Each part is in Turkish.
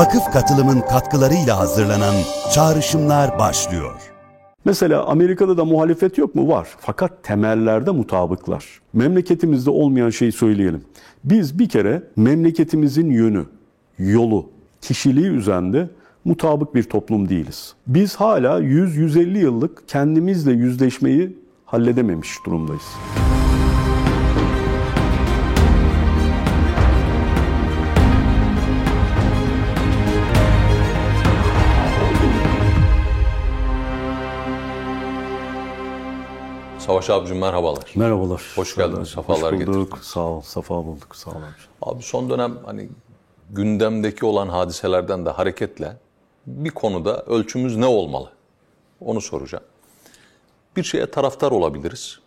vakıf katılımın katkılarıyla hazırlanan Çağrışımlar başlıyor. Mesela Amerika'da da muhalefet yok mu? Var. Fakat temellerde mutabıklar. Memleketimizde olmayan şeyi söyleyelim. Biz bir kere memleketimizin yönü, yolu, kişiliği üzerinde mutabık bir toplum değiliz. Biz hala 100-150 yıllık kendimizle yüzleşmeyi halledememiş durumdayız. Savaş abicim merhabalar. Merhabalar. Hoş geldiniz, sefalar Hoş bulduk. getirdiniz. Sağ ol, safa bulduk. Sağ ol abi. Abi son dönem hani gündemdeki olan hadiselerden de hareketle bir konuda ölçümüz ne olmalı? Onu soracağım. Bir şeye taraftar olabiliriz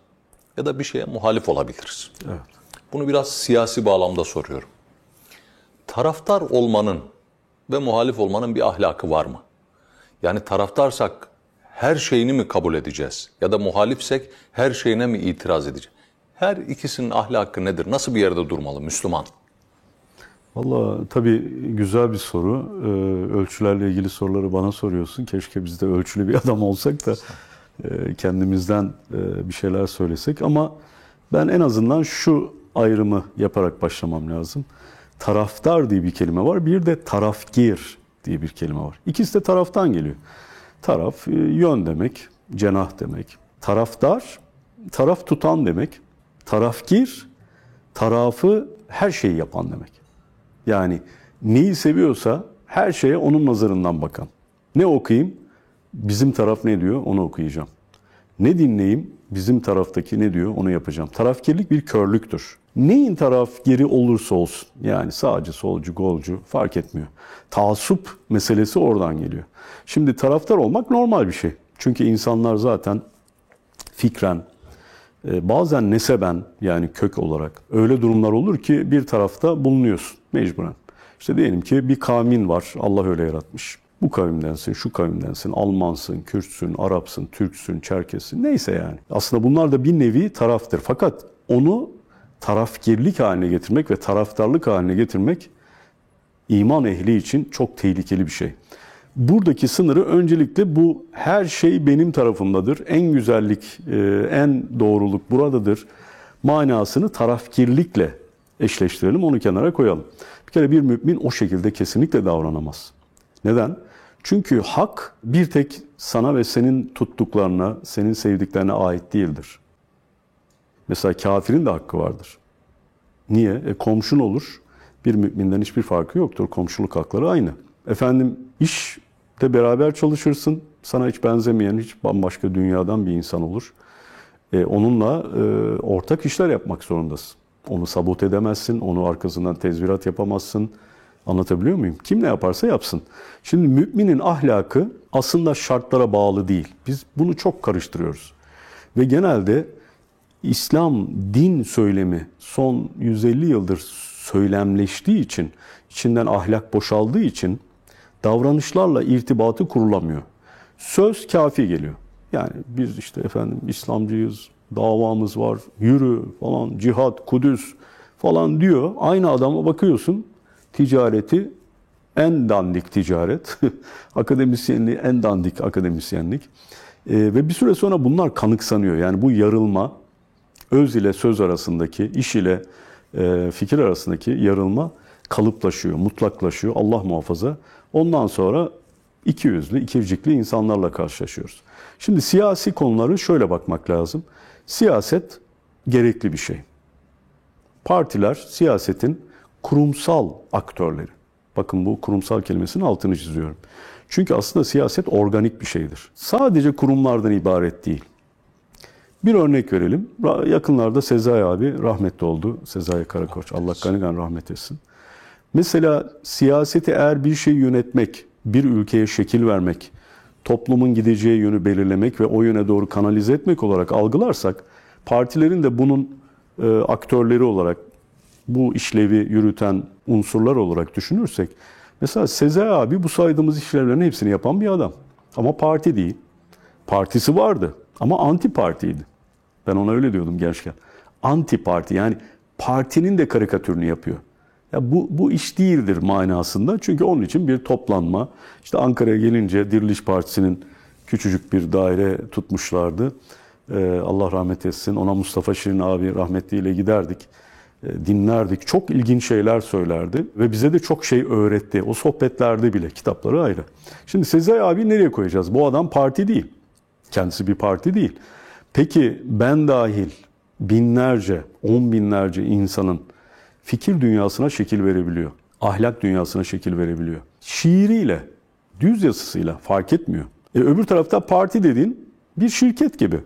ya da bir şeye muhalif olabiliriz. Evet. Bunu biraz siyasi bağlamda soruyorum. Taraftar olmanın ve muhalif olmanın bir ahlakı var mı? Yani taraftarsak her şeyini mi kabul edeceğiz? Ya da muhalifsek her şeyine mi itiraz edeceğiz? Her ikisinin ahlakı nedir? Nasıl bir yerde durmalı Müslüman? Valla tabii güzel bir soru. Ee, ölçülerle ilgili soruları bana soruyorsun. Keşke biz de ölçülü bir adam olsak da e, kendimizden e, bir şeyler söylesek. Ama ben en azından şu ayrımı yaparak başlamam lazım. Taraftar diye bir kelime var. Bir de tarafgir diye bir kelime var. İkisi de taraftan geliyor. Taraf e, yön demek, cenah demek. Taraftar, taraf tutan demek. Tarafgir, tarafı her şeyi yapan demek. Yani neyi seviyorsa her şeye onun nazarından bakan. Ne okuyayım? Bizim taraf ne diyor? Onu okuyacağım. Ne dinleyeyim? Bizim taraftaki ne diyor? Onu yapacağım. Tarafkirlik bir körlüktür. Neyin tarafgiri olursa olsun. Yani sağcı, solcu, golcu fark etmiyor. Taassup meselesi oradan geliyor. Şimdi taraftar olmak normal bir şey. Çünkü insanlar zaten fikren, e, bazen neseben yani kök olarak öyle durumlar olur ki bir tarafta bulunuyorsun mecburen. İşte diyelim ki bir kavmin var. Allah öyle yaratmış. Bu kavimdensin, şu kavimdensin, Almansın, Kürtsün, Arapsın, Türksün, Çerkessin neyse yani. Aslında bunlar da bir nevi taraftır. Fakat onu tarafgirlik haline getirmek ve taraftarlık haline getirmek iman ehli için çok tehlikeli bir şey. Buradaki sınırı öncelikle bu her şey benim tarafımdadır. En güzellik, e, en doğruluk buradadır. Manasını tarafkirlikle eşleştirelim, onu kenara koyalım. Bir kere bir mümin o şekilde kesinlikle davranamaz. Neden? Çünkü hak bir tek sana ve senin tuttuklarına, senin sevdiklerine ait değildir. Mesela kafirin de hakkı vardır. Niye? E, komşun olur. Bir müminden hiçbir farkı yoktur. Komşuluk hakları aynı. Efendim işte beraber çalışırsın. Sana hiç benzemeyen, hiç bambaşka dünyadan bir insan olur. E, onunla e, ortak işler yapmak zorundasın. Onu sabot edemezsin, onu arkasından tezvirat yapamazsın. Anlatabiliyor muyum? Kim ne yaparsa yapsın. Şimdi müminin ahlakı aslında şartlara bağlı değil. Biz bunu çok karıştırıyoruz. Ve genelde İslam din söylemi son 150 yıldır söylemleştiği için, içinden ahlak boşaldığı için davranışlarla irtibatı kurulamıyor. Söz kafi geliyor. Yani biz işte efendim İslamcıyız, davamız var, yürü falan, cihat, kudüs falan diyor. Aynı adama bakıyorsun ticareti en dandik ticaret, akademisyenliği en dandik akademisyenlik. E, ve bir süre sonra bunlar kanıksanıyor. Yani bu yarılma, öz ile söz arasındaki, iş ile e, fikir arasındaki yarılma kalıplaşıyor, mutlaklaşıyor. Allah muhafaza. Ondan sonra iki yüzlü, ikircikli insanlarla karşılaşıyoruz. Şimdi siyasi konuları şöyle bakmak lazım. Siyaset gerekli bir şey. Partiler siyasetin kurumsal aktörleri. Bakın bu kurumsal kelimesinin altını çiziyorum. Çünkü aslında siyaset organik bir şeydir. Sadece kurumlardan ibaret değil. Bir örnek verelim. Yakınlarda Sezai abi rahmetli oldu. Sezai Karakoç. Allah ganigan rahmet etsin. Mesela siyaseti eğer bir şey yönetmek, bir ülkeye şekil vermek, toplumun gideceği yönü belirlemek ve o yöne doğru kanalize etmek olarak algılarsak, partilerin de bunun e, aktörleri olarak bu işlevi yürüten unsurlar olarak düşünürsek, mesela Sezai abi bu saydığımız işlevlerin hepsini yapan bir adam. Ama parti değil. Partisi vardı ama anti partiydi. Ben ona öyle diyordum gençken. Anti parti yani partinin de karikatürünü yapıyor. Ya bu, bu iş değildir manasında. Çünkü onun için bir toplanma. İşte Ankara'ya gelince Diriliş Partisi'nin küçücük bir daire tutmuşlardı. Ee, Allah rahmet etsin. Ona Mustafa Şirin abi rahmetliyle giderdik. Ee, dinlerdik. Çok ilginç şeyler söylerdi. Ve bize de çok şey öğretti. O sohbetlerde bile. Kitapları ayrı. Şimdi Sezai abi nereye koyacağız? Bu adam parti değil. Kendisi bir parti değil. Peki ben dahil binlerce, on binlerce insanın fikir dünyasına şekil verebiliyor. Ahlak dünyasına şekil verebiliyor. Şiiriyle, düz yazısıyla fark etmiyor. E, öbür tarafta parti dediğin bir şirket gibi.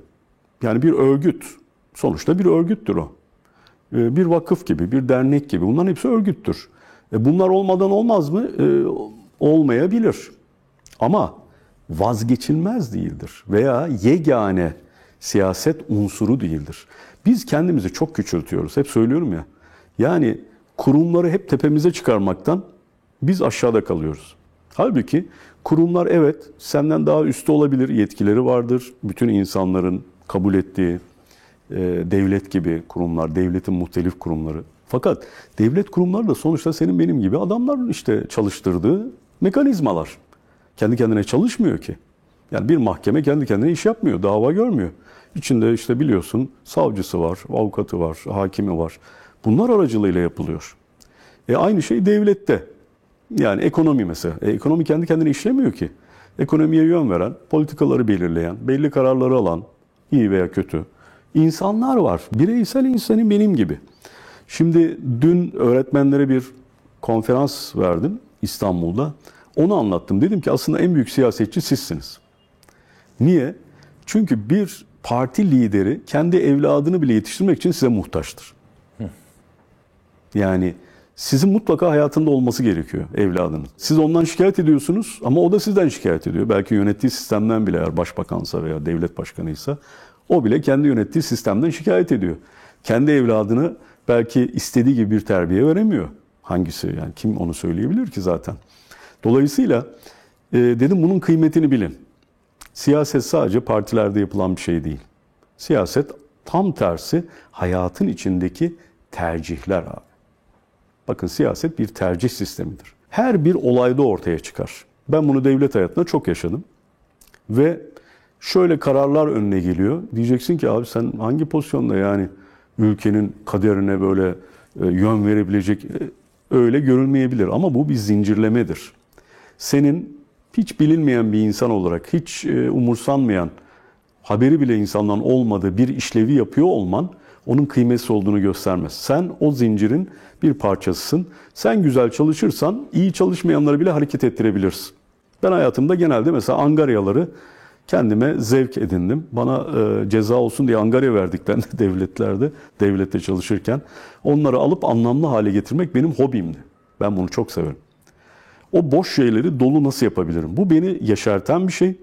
Yani bir örgüt. Sonuçta bir örgüttür o. E, bir vakıf gibi, bir dernek gibi. Bunların hepsi örgüttür. E, bunlar olmadan olmaz mı? E, olmayabilir. Ama vazgeçilmez değildir. Veya yegane siyaset unsuru değildir. Biz kendimizi çok küçültüyoruz. Hep söylüyorum ya. Yani kurumları hep tepemize çıkarmaktan biz aşağıda kalıyoruz. Halbuki kurumlar evet senden daha üstte olabilir, yetkileri vardır. Bütün insanların kabul ettiği devlet gibi kurumlar, devletin muhtelif kurumları. Fakat devlet kurumları da sonuçta senin benim gibi adamların işte çalıştırdığı mekanizmalar. Kendi kendine çalışmıyor ki. Yani bir mahkeme kendi kendine iş yapmıyor, dava görmüyor. İçinde işte biliyorsun savcısı var, avukatı var, hakimi var. Bunlar aracılığıyla yapılıyor. E aynı şey devlette. Yani ekonomi mesela. E, ekonomi kendi kendine işlemiyor ki. Ekonomiye yön veren, politikaları belirleyen, belli kararları alan, iyi veya kötü insanlar var. Bireysel insanın benim gibi. Şimdi dün öğretmenlere bir konferans verdim İstanbul'da. Onu anlattım. Dedim ki aslında en büyük siyasetçi sizsiniz. Niye? Çünkü bir parti lideri kendi evladını bile yetiştirmek için size muhtaçtır. Yani sizin mutlaka hayatında olması gerekiyor evladının. Siz ondan şikayet ediyorsunuz ama o da sizden şikayet ediyor. Belki yönettiği sistemden bile eğer başbakansa veya devlet başkanıysa o bile kendi yönettiği sistemden şikayet ediyor. Kendi evladını belki istediği gibi bir terbiye veremiyor. Hangisi yani kim onu söyleyebilir ki zaten. Dolayısıyla e, dedim bunun kıymetini bilin. Siyaset sadece partilerde yapılan bir şey değil. Siyaset tam tersi hayatın içindeki tercihler abi. Bakın siyaset bir tercih sistemidir. Her bir olayda ortaya çıkar. Ben bunu devlet hayatında çok yaşadım. Ve şöyle kararlar önüne geliyor. Diyeceksin ki abi sen hangi pozisyonda yani ülkenin kaderine böyle e, yön verebilecek e, öyle görülmeyebilir. Ama bu bir zincirlemedir. Senin hiç bilinmeyen bir insan olarak, hiç e, umursanmayan, haberi bile insandan olmadığı bir işlevi yapıyor olman onun kıymetli olduğunu göstermez. Sen o zincirin bir parçasısın. Sen güzel çalışırsan iyi çalışmayanları bile hareket ettirebilirsin. Ben hayatımda genelde mesela angaryaları kendime zevk edindim. Bana e, ceza olsun diye angarya verdiklerinde devletlerde, devlette çalışırken onları alıp anlamlı hale getirmek benim hobimdi. Ben bunu çok severim. O boş şeyleri dolu nasıl yapabilirim? Bu beni yaşartan bir şey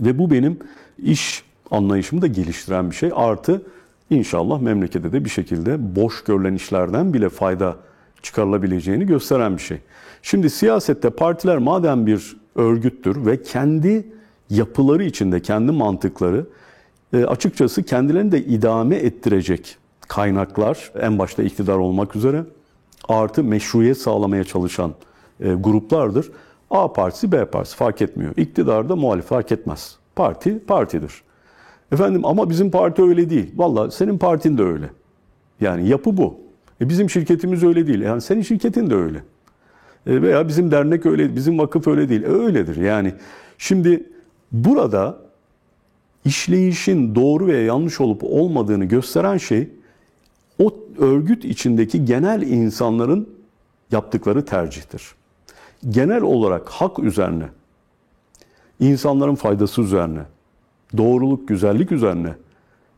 ve bu benim iş anlayışımı da geliştiren bir şey. Artı inşallah memlekete de bir şekilde boş görülen işlerden bile fayda çıkarılabileceğini gösteren bir şey. Şimdi siyasette partiler madem bir örgüttür ve kendi yapıları içinde kendi mantıkları e, açıkçası kendilerini de idame ettirecek kaynaklar en başta iktidar olmak üzere artı meşruiyet sağlamaya çalışan e, gruplardır. A partisi B partisi fark etmiyor. İktidarda muhalif fark etmez. Parti partidir. Efendim ama bizim parti öyle değil. Valla senin partin de öyle. Yani yapı bu. E bizim şirketimiz öyle değil. Yani senin şirketin de öyle. E veya bizim dernek öyle, bizim vakıf öyle değil. E öyledir yani. Şimdi burada işleyişin doğru veya yanlış olup olmadığını gösteren şey o örgüt içindeki genel insanların yaptıkları tercihtir. Genel olarak hak üzerine, insanların faydası üzerine, doğruluk, güzellik üzerine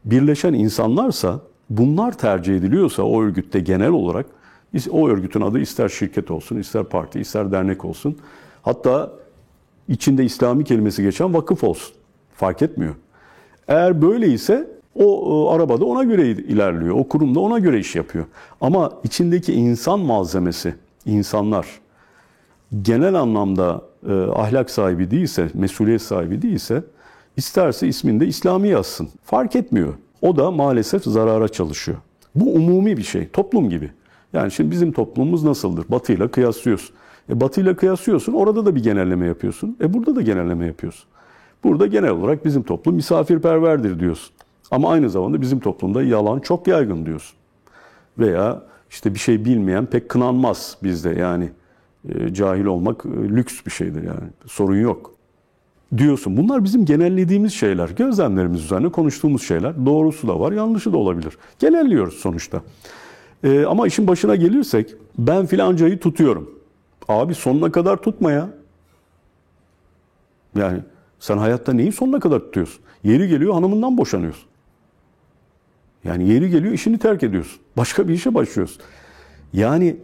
birleşen insanlarsa bunlar tercih ediliyorsa o örgütte genel olarak o örgütün adı ister şirket olsun, ister parti, ister dernek olsun. Hatta içinde İslami kelimesi geçen vakıf olsun. Fark etmiyor. Eğer böyleyse o arabada ona göre ilerliyor. O kurumda ona göre iş yapıyor. Ama içindeki insan malzemesi, insanlar genel anlamda e, ahlak sahibi değilse, mesuliyet sahibi değilse isterse isminde İslami yazsın. Fark etmiyor. O da maalesef zarara çalışıyor. Bu umumi bir şey, toplum gibi. Yani şimdi bizim toplumumuz nasıldır? Batı ile kıyaslıyorsun. E Batı ile kıyaslıyorsun orada da bir genelleme yapıyorsun. E burada da genelleme yapıyorsun. Burada genel olarak bizim toplum misafirperverdir diyorsun. Ama aynı zamanda bizim toplumda yalan çok yaygın diyorsun. Veya işte bir şey bilmeyen pek kınanmaz bizde yani e, cahil olmak e, lüks bir şeydir yani sorun yok diyorsun. Bunlar bizim genellediğimiz şeyler, gözlemlerimiz üzerine konuştuğumuz şeyler. Doğrusu da var, yanlışı da olabilir. Genelliyoruz sonuçta. E, ama işin başına gelirsek ben filancayı tutuyorum. Abi sonuna kadar tutma ya. Yani sen hayatta neyi sonuna kadar tutuyorsun? Yeri geliyor hanımından boşanıyorsun. Yani yeri geliyor işini terk ediyorsun. Başka bir işe başlıyorsun. Yani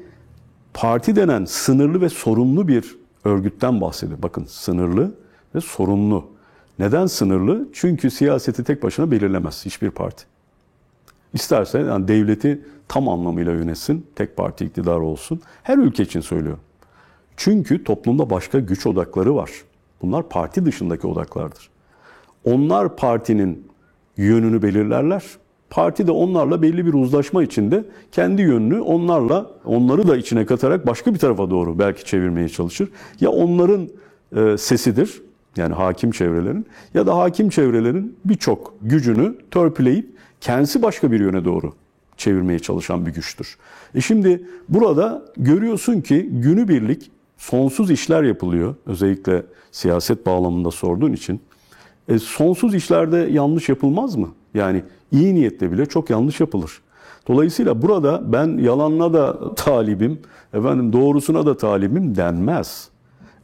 parti denen sınırlı ve sorumlu bir örgütten bahsediyor. Bakın sınırlı ve sorumlu. Neden sınırlı? Çünkü siyaseti tek başına belirlemez hiçbir parti. İsterse yani devleti tam anlamıyla yönetsin, tek parti iktidar olsun. Her ülke için söylüyorum. Çünkü toplumda başka güç odakları var. Bunlar parti dışındaki odaklardır. Onlar partinin yönünü belirlerler. Parti de onlarla belli bir uzlaşma içinde kendi yönünü onlarla, onları da içine katarak başka bir tarafa doğru belki çevirmeye çalışır. Ya onların e, sesidir, yani hakim çevrelerin ya da hakim çevrelerin birçok gücünü törpüleyip kendisi başka bir yöne doğru çevirmeye çalışan bir güçtür. E şimdi burada görüyorsun ki günübirlik sonsuz işler yapılıyor. Özellikle siyaset bağlamında sorduğun için. E, sonsuz işlerde yanlış yapılmaz mı? Yani iyi niyetle bile çok yanlış yapılır. Dolayısıyla burada ben yalanına da talibim, efendim doğrusuna da talibim denmez.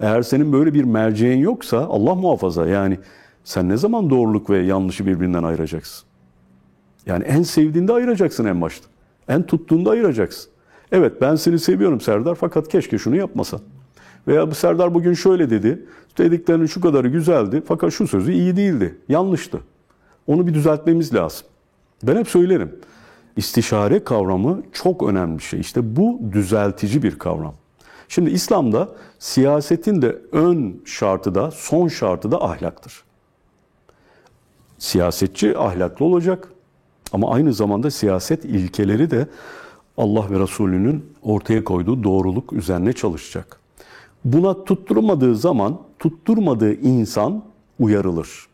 Eğer senin böyle bir merceğin yoksa Allah muhafaza yani sen ne zaman doğruluk ve yanlışı birbirinden ayıracaksın? Yani en sevdiğinde ayıracaksın en başta. En tuttuğunda ayıracaksın. Evet ben seni seviyorum Serdar fakat keşke şunu yapmasan. Veya bu Serdar bugün şöyle dedi. Dediklerinin şu kadarı güzeldi fakat şu sözü iyi değildi. Yanlıştı. Onu bir düzeltmemiz lazım. Ben hep söylerim. İstişare kavramı çok önemli bir şey. İşte bu düzeltici bir kavram. Şimdi İslam'da siyasetin de ön şartı da son şartı da ahlaktır. Siyasetçi ahlaklı olacak ama aynı zamanda siyaset ilkeleri de Allah ve Resulünün ortaya koyduğu doğruluk üzerine çalışacak. Buna tutturmadığı zaman tutturmadığı insan uyarılır.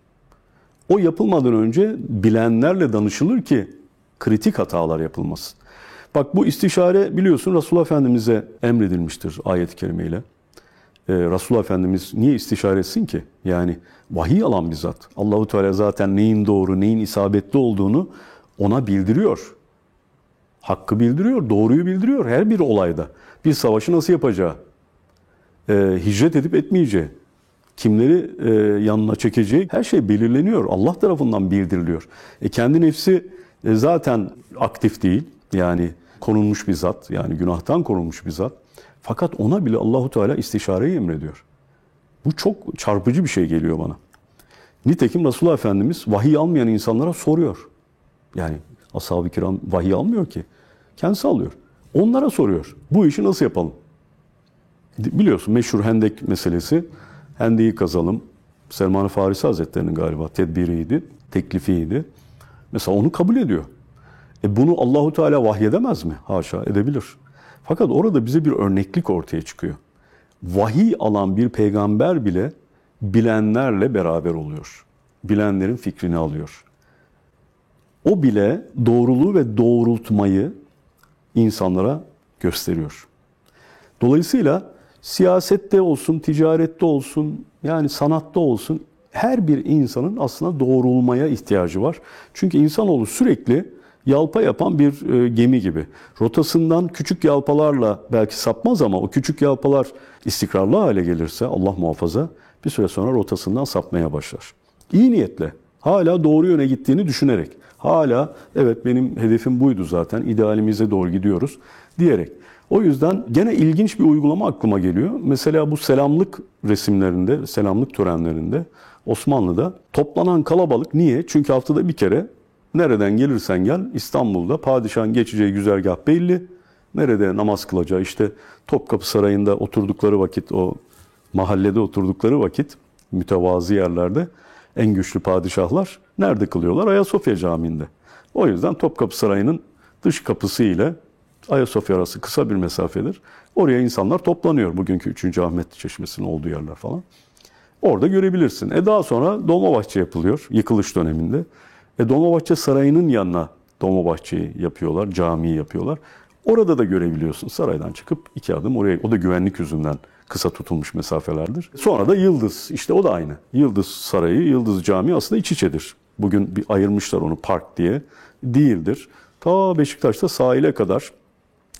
O yapılmadan önce bilenlerle danışılır ki kritik hatalar yapılmasın. Bak bu istişare biliyorsun Resulullah Efendimiz'e emredilmiştir ayet-i kerimeyle. Ee, Resulullah Efendimiz niye istişare etsin ki? Yani vahiy alan bir zat. Allahu Teala zaten neyin doğru, neyin isabetli olduğunu ona bildiriyor. Hakkı bildiriyor, doğruyu bildiriyor her bir olayda. Bir savaşı nasıl yapacağı, e, hicret edip etmeyeceği, kimleri e, yanına çekeceği her şey belirleniyor. Allah tarafından bildiriliyor. E, kendi nefsi e, zaten aktif değil. Yani konulmuş bir zat, yani günahtan korunmuş bir zat. Fakat ona bile Allahu Teala istişareyi emrediyor. Bu çok çarpıcı bir şey geliyor bana. Nitekim Resulullah Efendimiz vahiy almayan insanlara soruyor. Yani ashab-ı kiram vahiy almıyor ki. Kendisi alıyor. Onlara soruyor. Bu işi nasıl yapalım? Biliyorsun meşhur hendek meselesi. Hendeyi kazalım. Selman-ı Farisi Hazretleri'nin galiba tedbiriydi, teklifiydi. Mesela onu kabul ediyor. E bunu Allahu Teala vahyedemez mi? Haşa edebilir. Fakat orada bize bir örneklik ortaya çıkıyor. Vahiy alan bir peygamber bile bilenlerle beraber oluyor. Bilenlerin fikrini alıyor. O bile doğruluğu ve doğrultmayı insanlara gösteriyor. Dolayısıyla siyasette olsun, ticarette olsun, yani sanatta olsun her bir insanın aslında doğrulmaya ihtiyacı var. Çünkü insanoğlu sürekli yalpa yapan bir e, gemi gibi. Rotasından küçük yalpalarla belki sapmaz ama o küçük yalpalar istikrarlı hale gelirse Allah muhafaza bir süre sonra rotasından sapmaya başlar. İyi niyetle, hala doğru yöne gittiğini düşünerek, hala evet benim hedefim buydu zaten, idealimize doğru gidiyoruz diyerek. O yüzden gene ilginç bir uygulama aklıma geliyor. Mesela bu selamlık resimlerinde, selamlık törenlerinde Osmanlı'da toplanan kalabalık niye? Çünkü haftada bir kere nereden gelirsen gel İstanbul'da padişahın geçeceği güzergah belli. Nerede namaz kılacağı işte Topkapı Sarayı'nda oturdukları vakit o mahallede oturdukları vakit mütevazı yerlerde en güçlü padişahlar nerede kılıyorlar? Ayasofya Camii'nde. O yüzden Topkapı Sarayı'nın dış kapısı ile Ayasofya arası kısa bir mesafedir. Oraya insanlar toplanıyor. Bugünkü 3. Ahmet Çeşmesi'nin olduğu yerler falan. Orada görebilirsin. E daha sonra Dolmabahçe yapılıyor yıkılış döneminde. E Dolmabahçe Sarayı'nın yanına Dolmabahçe'yi yapıyorlar, camiyi yapıyorlar. Orada da görebiliyorsun. Saraydan çıkıp iki adım oraya. O da güvenlik yüzünden kısa tutulmuş mesafelerdir. Sonra da Yıldız. İşte o da aynı. Yıldız Sarayı, Yıldız Camii aslında iç içedir. Bugün bir ayırmışlar onu park diye. Değildir. Ta Beşiktaş'ta sahile kadar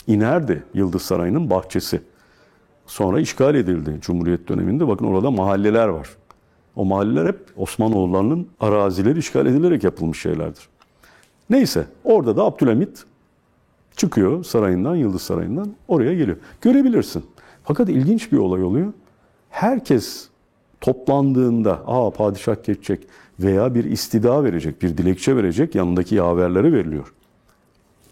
inerdi Yıldız Sarayı'nın bahçesi. Sonra işgal edildi Cumhuriyet döneminde. Bakın orada mahalleler var. O mahalleler hep Osmanoğullarının arazileri işgal edilerek yapılmış şeylerdir. Neyse orada da Abdülhamit çıkıyor sarayından, Yıldız Sarayı'ndan oraya geliyor. Görebilirsin. Fakat ilginç bir olay oluyor. Herkes toplandığında aa padişah geçecek veya bir istida verecek, bir dilekçe verecek yanındaki yaverlere veriliyor.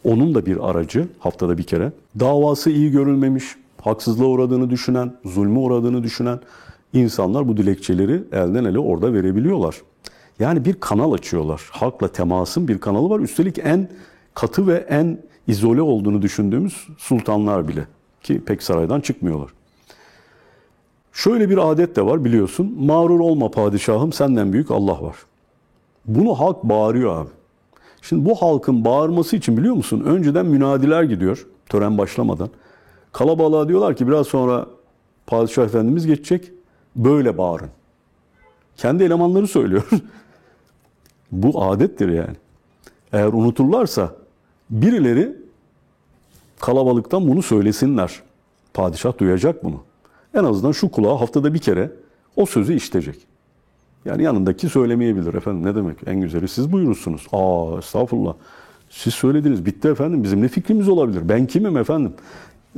Onun da bir aracı haftada bir kere. Davası iyi görülmemiş, haksızlığa uğradığını düşünen, zulmü uğradığını düşünen insanlar bu dilekçeleri elden ele orada verebiliyorlar. Yani bir kanal açıyorlar. Halkla temasın bir kanalı var. Üstelik en katı ve en izole olduğunu düşündüğümüz sultanlar bile ki pek saraydan çıkmıyorlar. Şöyle bir adet de var biliyorsun. Mağrur olma padişahım senden büyük Allah var. Bunu halk bağırıyor abi. Şimdi bu halkın bağırması için biliyor musun? Önceden münadiler gidiyor tören başlamadan. Kalabalığa diyorlar ki biraz sonra padişah efendimiz geçecek. Böyle bağırın. Kendi elemanları söylüyor. bu adettir yani. Eğer unuturlarsa birileri kalabalıktan bunu söylesinler. Padişah duyacak bunu. En azından şu kulağa haftada bir kere o sözü işitecek. Yani yanındaki söylemeyebilir efendim ne demek en güzeli siz buyurursunuz. Aa estağfurullah siz söylediniz bitti efendim bizim ne fikrimiz olabilir ben kimim efendim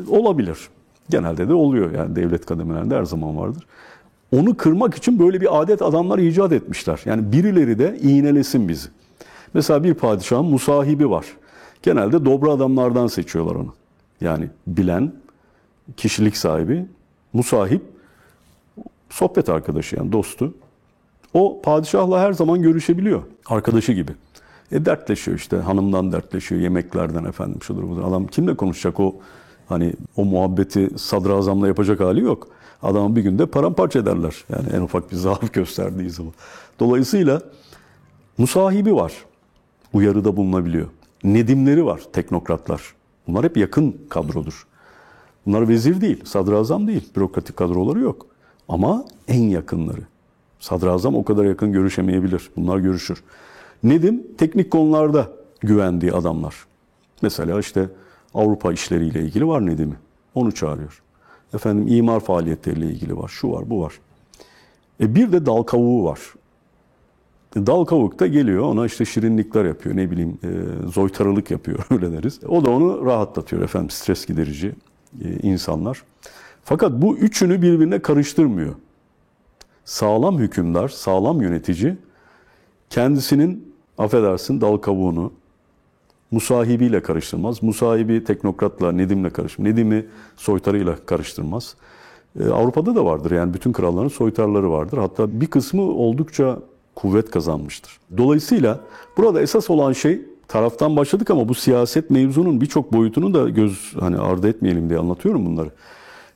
olabilir. Genelde de oluyor yani devlet kademelerinde her zaman vardır. Onu kırmak için böyle bir adet adamlar icat etmişler. Yani birileri de iğnelesin bizi. Mesela bir padişahın musahibi var. Genelde dobra adamlardan seçiyorlar onu. Yani bilen, kişilik sahibi, musahip, sohbet arkadaşı yani dostu. O padişahla her zaman görüşebiliyor. Arkadaşı gibi. E dertleşiyor işte hanımdan dertleşiyor yemeklerden efendim şudur budur. Adam kimle konuşacak o hani o muhabbeti sadrazamla yapacak hali yok. Adamı bir günde paramparça ederler. Yani en ufak bir zaaf gösterdiği zaman. Dolayısıyla musahibi var. Uyarıda bulunabiliyor. Nedimleri var teknokratlar. Bunlar hep yakın kadrodur. Bunlar vezir değil, sadrazam değil. Bürokratik kadroları yok. Ama en yakınları. Sadrazam o kadar yakın görüşemeyebilir. Bunlar görüşür. Nedim teknik konularda güvendiği adamlar. Mesela işte Avrupa işleriyle ilgili var Nedim'i. Onu çağırıyor. Efendim imar faaliyetleriyle ilgili var. Şu var, bu var. E bir de dal kavuğu var. E dal kavuk da geliyor ona işte şirinlikler yapıyor ne bileyim e, zoytarılık yapıyor öyle deriz. O da onu rahatlatıyor efendim stres giderici e, insanlar. Fakat bu üçünü birbirine karıştırmıyor. Sağlam hükümdar, sağlam yönetici kendisinin affedersin dal kavuğunu musahibiyle karıştırmaz. Musahibi teknokratla, Nedim'le karıştırmaz. Nedim'i soytarıyla karıştırmaz. Ee, Avrupa'da da vardır yani bütün kralların soytarları vardır. Hatta bir kısmı oldukça kuvvet kazanmıştır. Dolayısıyla burada esas olan şey taraftan başladık ama bu siyaset mevzunun birçok boyutunu da göz hani ardı etmeyelim diye anlatıyorum bunları.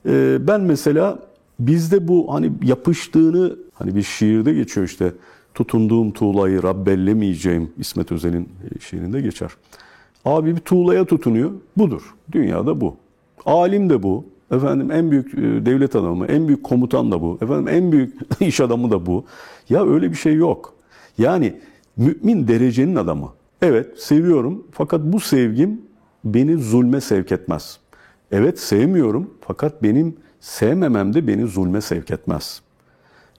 Ee, ben mesela bizde bu hani yapıştığını hani bir şiirde geçiyor işte tutunduğum tuğlayı Rabbellemeyeceğim İsmet Özel'in şiirinde geçer. Abi bir tuğlaya tutunuyor. Budur. Dünyada bu. Alim de bu. Efendim en büyük devlet adamı, en büyük komutan da bu. Efendim en büyük iş adamı da bu. Ya öyle bir şey yok. Yani mümin derecenin adamı. Evet seviyorum fakat bu sevgim beni zulme sevk etmez. Evet sevmiyorum fakat benim sevmemem de beni zulme sevk etmez.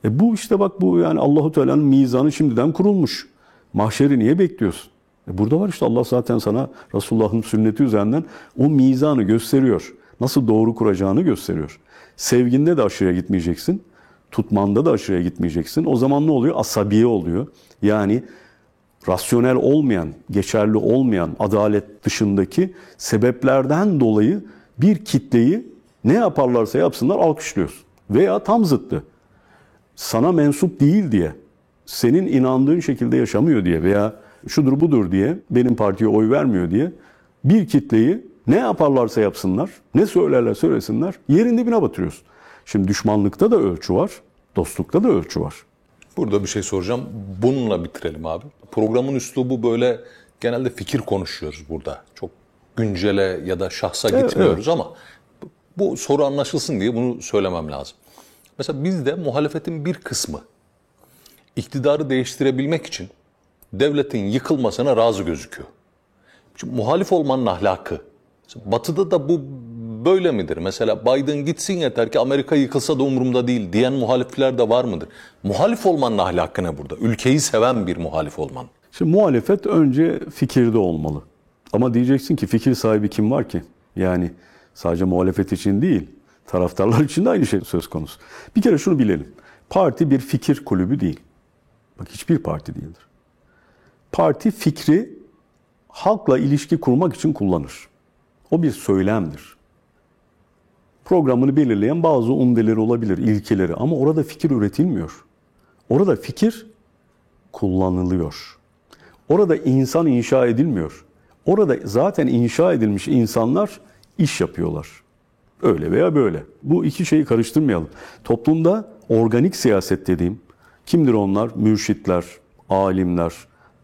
E bu işte bak bu yani Allahu Teala'nın mizanı şimdiden kurulmuş. Mahşeri niye bekliyorsun? E burada var işte Allah zaten sana Resulullah'ın sünneti üzerinden o mizanı gösteriyor. Nasıl doğru kuracağını gösteriyor. Sevginde de aşırıya gitmeyeceksin. Tutmanda da aşırıya gitmeyeceksin. O zaman ne oluyor? Asabiye oluyor. Yani rasyonel olmayan, geçerli olmayan adalet dışındaki sebeplerden dolayı bir kitleyi ne yaparlarsa yapsınlar alkışlıyorsun. Veya tam zıttı. Sana mensup değil diye, senin inandığın şekilde yaşamıyor diye veya şudur budur diye, benim partiye oy vermiyor diye bir kitleyi Ne yaparlarsa yapsınlar, ne söylerler söylesinler yerin dibine batırıyorsun. Şimdi düşmanlıkta da ölçü var, dostlukta da ölçü var. Burada bir şey soracağım. Bununla bitirelim abi. Programın üslubu böyle genelde fikir konuşuyoruz burada. Çok güncele ya da şahsa gitmiyoruz ama bu- soru anlaşılsın diye bunu söylemem lazım. Mesela bizde muhalefetin bir kısmı iktidarı değiştirebilmek için devletin yıkılmasına razı gözüküyor. Şimdi muhalif olmanın ahlakı. Batı'da da bu böyle midir? Mesela Biden gitsin yeter ki Amerika yıkılsa da umurumda değil diyen muhalifler de var mıdır? Muhalif olmanın ahlakı ne burada? Ülkeyi seven bir muhalif olman. Şimdi muhalefet önce fikirde olmalı. Ama diyeceksin ki fikir sahibi kim var ki? Yani sadece muhalefet için değil, taraftarlar için de aynı şey söz konusu. Bir kere şunu bilelim. Parti bir fikir kulübü değil. Bak hiçbir parti değildir. Parti fikri halkla ilişki kurmak için kullanır. O bir söylemdir. Programını belirleyen bazı umdeleri olabilir, ilkeleri ama orada fikir üretilmiyor. Orada fikir kullanılıyor. Orada insan inşa edilmiyor. Orada zaten inşa edilmiş insanlar iş yapıyorlar. Öyle veya böyle. Bu iki şeyi karıştırmayalım. Toplumda organik siyaset dediğim kimdir onlar? Mürşitler, alimler,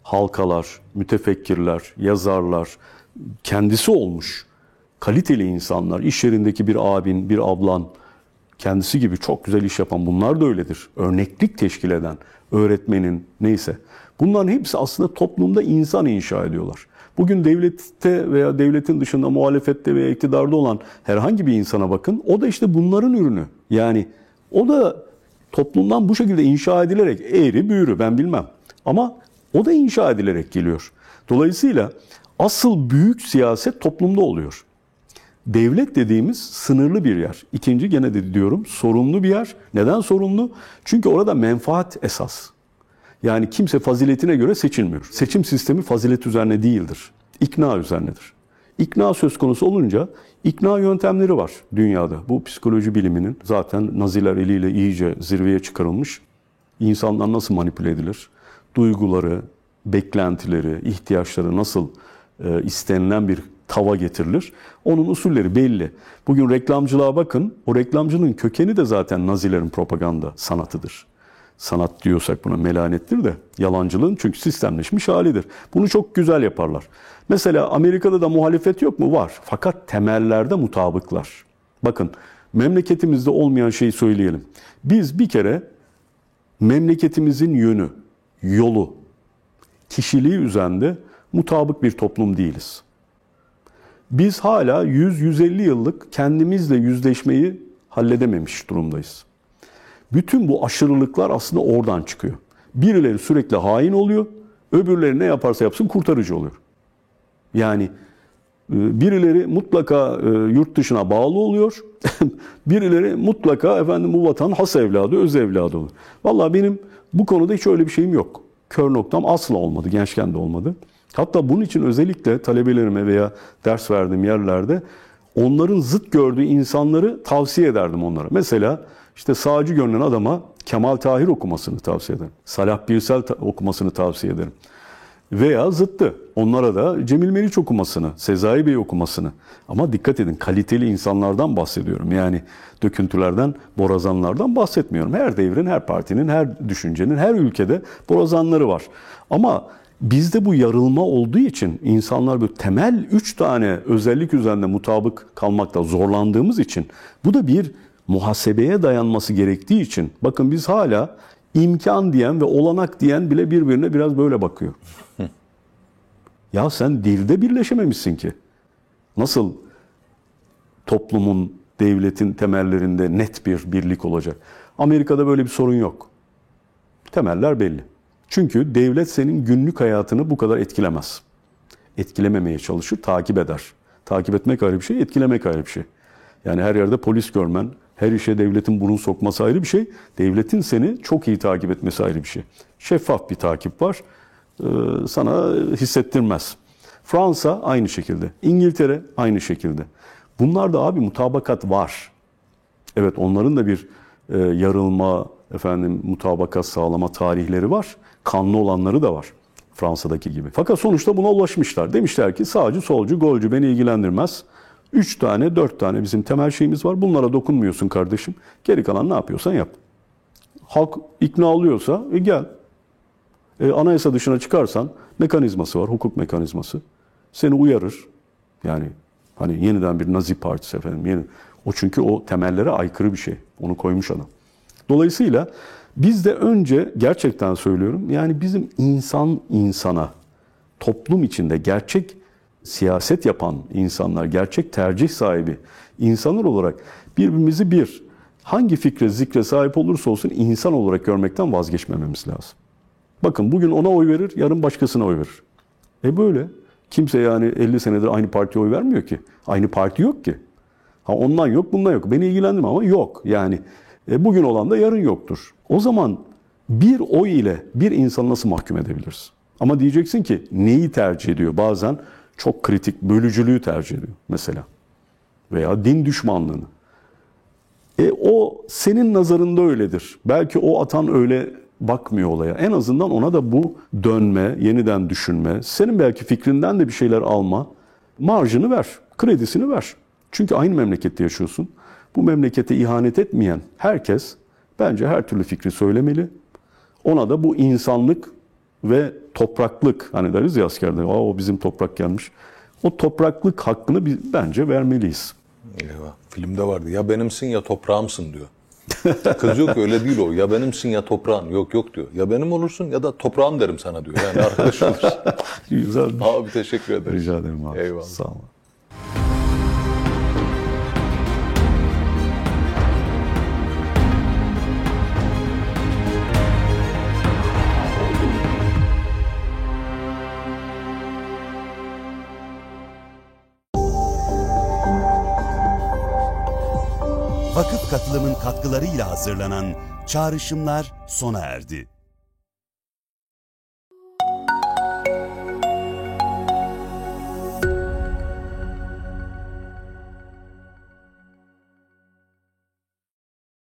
halkalar, mütefekkirler, yazarlar, kendisi olmuş kaliteli insanlar, iş yerindeki bir abin, bir ablan, kendisi gibi çok güzel iş yapan bunlar da öyledir. Örneklik teşkil eden öğretmenin neyse. Bunların hepsi aslında toplumda insan inşa ediyorlar. Bugün devlette veya devletin dışında muhalefette veya iktidarda olan herhangi bir insana bakın. O da işte bunların ürünü. Yani o da toplumdan bu şekilde inşa edilerek eğri büğrü ben bilmem. Ama o da inşa edilerek geliyor. Dolayısıyla asıl büyük siyaset toplumda oluyor. Devlet dediğimiz sınırlı bir yer. İkinci gene de diyorum sorumlu bir yer. Neden sorumlu? Çünkü orada menfaat esas. Yani kimse faziletine göre seçilmiyor. Seçim sistemi fazilet üzerine değildir. İkna üzerinedir. İkna söz konusu olunca ikna yöntemleri var dünyada. Bu psikoloji biliminin zaten Naziler eliyle iyice zirveye çıkarılmış. İnsanlar nasıl manipüle edilir? Duyguları, beklentileri, ihtiyaçları nasıl e, istenilen bir tava getirilir? Onun usulleri belli. Bugün reklamcılığa bakın. O reklamcının kökeni de zaten Nazilerin propaganda sanatıdır. Sanat diyorsak buna melanettir de yalancılığın çünkü sistemleşmiş halidir. Bunu çok güzel yaparlar. Mesela Amerika'da da muhalefet yok mu? Var. Fakat temellerde mutabıklar. Bakın memleketimizde olmayan şeyi söyleyelim. Biz bir kere memleketimizin yönü, yolu, kişiliği üzerinde mutabık bir toplum değiliz. Biz hala 100-150 yıllık kendimizle yüzleşmeyi halledememiş durumdayız. Bütün bu aşırılıklar aslında oradan çıkıyor. Birileri sürekli hain oluyor, öbürleri ne yaparsa yapsın kurtarıcı oluyor. Yani e, birileri mutlaka e, yurt dışına bağlı oluyor. birileri mutlaka efendim bu vatan has evladı, öz evladı oluyor. Vallahi benim bu konuda hiç öyle bir şeyim yok. Kör noktam asla olmadı, gençken de olmadı. Hatta bunun için özellikle talebelerime veya ders verdiğim yerlerde onların zıt gördüğü insanları tavsiye ederdim onlara. Mesela işte sağcı görünen adama Kemal Tahir okumasını tavsiye ederim. Salah Birsel ta- okumasını tavsiye ederim. Veya zıttı. Onlara da Cemil Meriç okumasını, Sezai Bey okumasını. Ama dikkat edin kaliteli insanlardan bahsediyorum. Yani döküntülerden, borazanlardan bahsetmiyorum. Her devrin, her partinin, her düşüncenin, her ülkede borazanları var. Ama bizde bu yarılma olduğu için insanlar böyle temel üç tane özellik üzerinde mutabık kalmakta zorlandığımız için bu da bir muhasebeye dayanması gerektiği için bakın biz hala imkan diyen ve olanak diyen bile birbirine biraz böyle bakıyor. ya sen dilde birleşememişsin ki. Nasıl toplumun, devletin temellerinde net bir birlik olacak? Amerika'da böyle bir sorun yok. Temeller belli. Çünkü devlet senin günlük hayatını bu kadar etkilemez. Etkilememeye çalışır, takip eder. Takip etmek ayrı bir şey, etkilemek ayrı bir şey. Yani her yerde polis görmen, her işe devletin burun sokması ayrı bir şey. Devletin seni çok iyi takip etmesi ayrı bir şey. Şeffaf bir takip var. Ee, sana hissettirmez. Fransa aynı şekilde. İngiltere aynı şekilde. Bunlarda abi mutabakat var. Evet onların da bir e, yarılma, efendim mutabakat sağlama tarihleri var. Kanlı olanları da var. Fransa'daki gibi. Fakat sonuçta buna ulaşmışlar. Demişler ki sağcı, solcu, golcü beni ilgilendirmez. Üç tane, dört tane bizim temel şeyimiz var. Bunlara dokunmuyorsun kardeşim. Geri kalan ne yapıyorsan yap. Halk ikna oluyorsa e gel. E, anayasa dışına çıkarsan mekanizması var, hukuk mekanizması. Seni uyarır. Yani hani yeniden bir Nazi partisi efendim. Yeni, o çünkü o temellere aykırı bir şey. Onu koymuş adam. Dolayısıyla biz de önce gerçekten söylüyorum yani bizim insan insana toplum içinde gerçek siyaset yapan insanlar, gerçek tercih sahibi insanlar olarak birbirimizi bir hangi fikre zikre sahip olursa olsun insan olarak görmekten vazgeçmememiz lazım. Bakın bugün ona oy verir, yarın başkasına oy verir. E böyle. Kimse yani 50 senedir aynı partiye oy vermiyor ki. Aynı parti yok ki. Ha ondan yok, bundan yok. Beni ilgilendirmiyor ama yok. Yani e, bugün olan da yarın yoktur. O zaman bir oy ile bir insanı nasıl mahkum edebiliriz? Ama diyeceksin ki neyi tercih ediyor? Bazen çok kritik bölücülüğü tercih ediyor mesela. Veya din düşmanlığını. E o senin nazarında öyledir. Belki o atan öyle bakmıyor olaya. En azından ona da bu dönme, yeniden düşünme, senin belki fikrinden de bir şeyler alma marjını ver, kredisini ver. Çünkü aynı memlekette yaşıyorsun. Bu memlekete ihanet etmeyen herkes bence her türlü fikri söylemeli. Ona da bu insanlık ve topraklık hani deriz ya askerde Aa, o bizim toprak gelmiş. O topraklık hakkını biz bence vermeliyiz. Eyvah. Filmde vardı. Ya benimsin ya toprağımsın diyor. Kız yok öyle değil o. Ya benimsin ya toprağın. Yok yok diyor. Ya benim olursun ya da toprağım derim sana diyor. Yani arkadaş olursun. Güzel. Abi teşekkür ederiz. Rica ederim abi. Eyvallah. Sağ olun. Katılımın katkılarıyla hazırlanan Çağrışımlar sona erdi.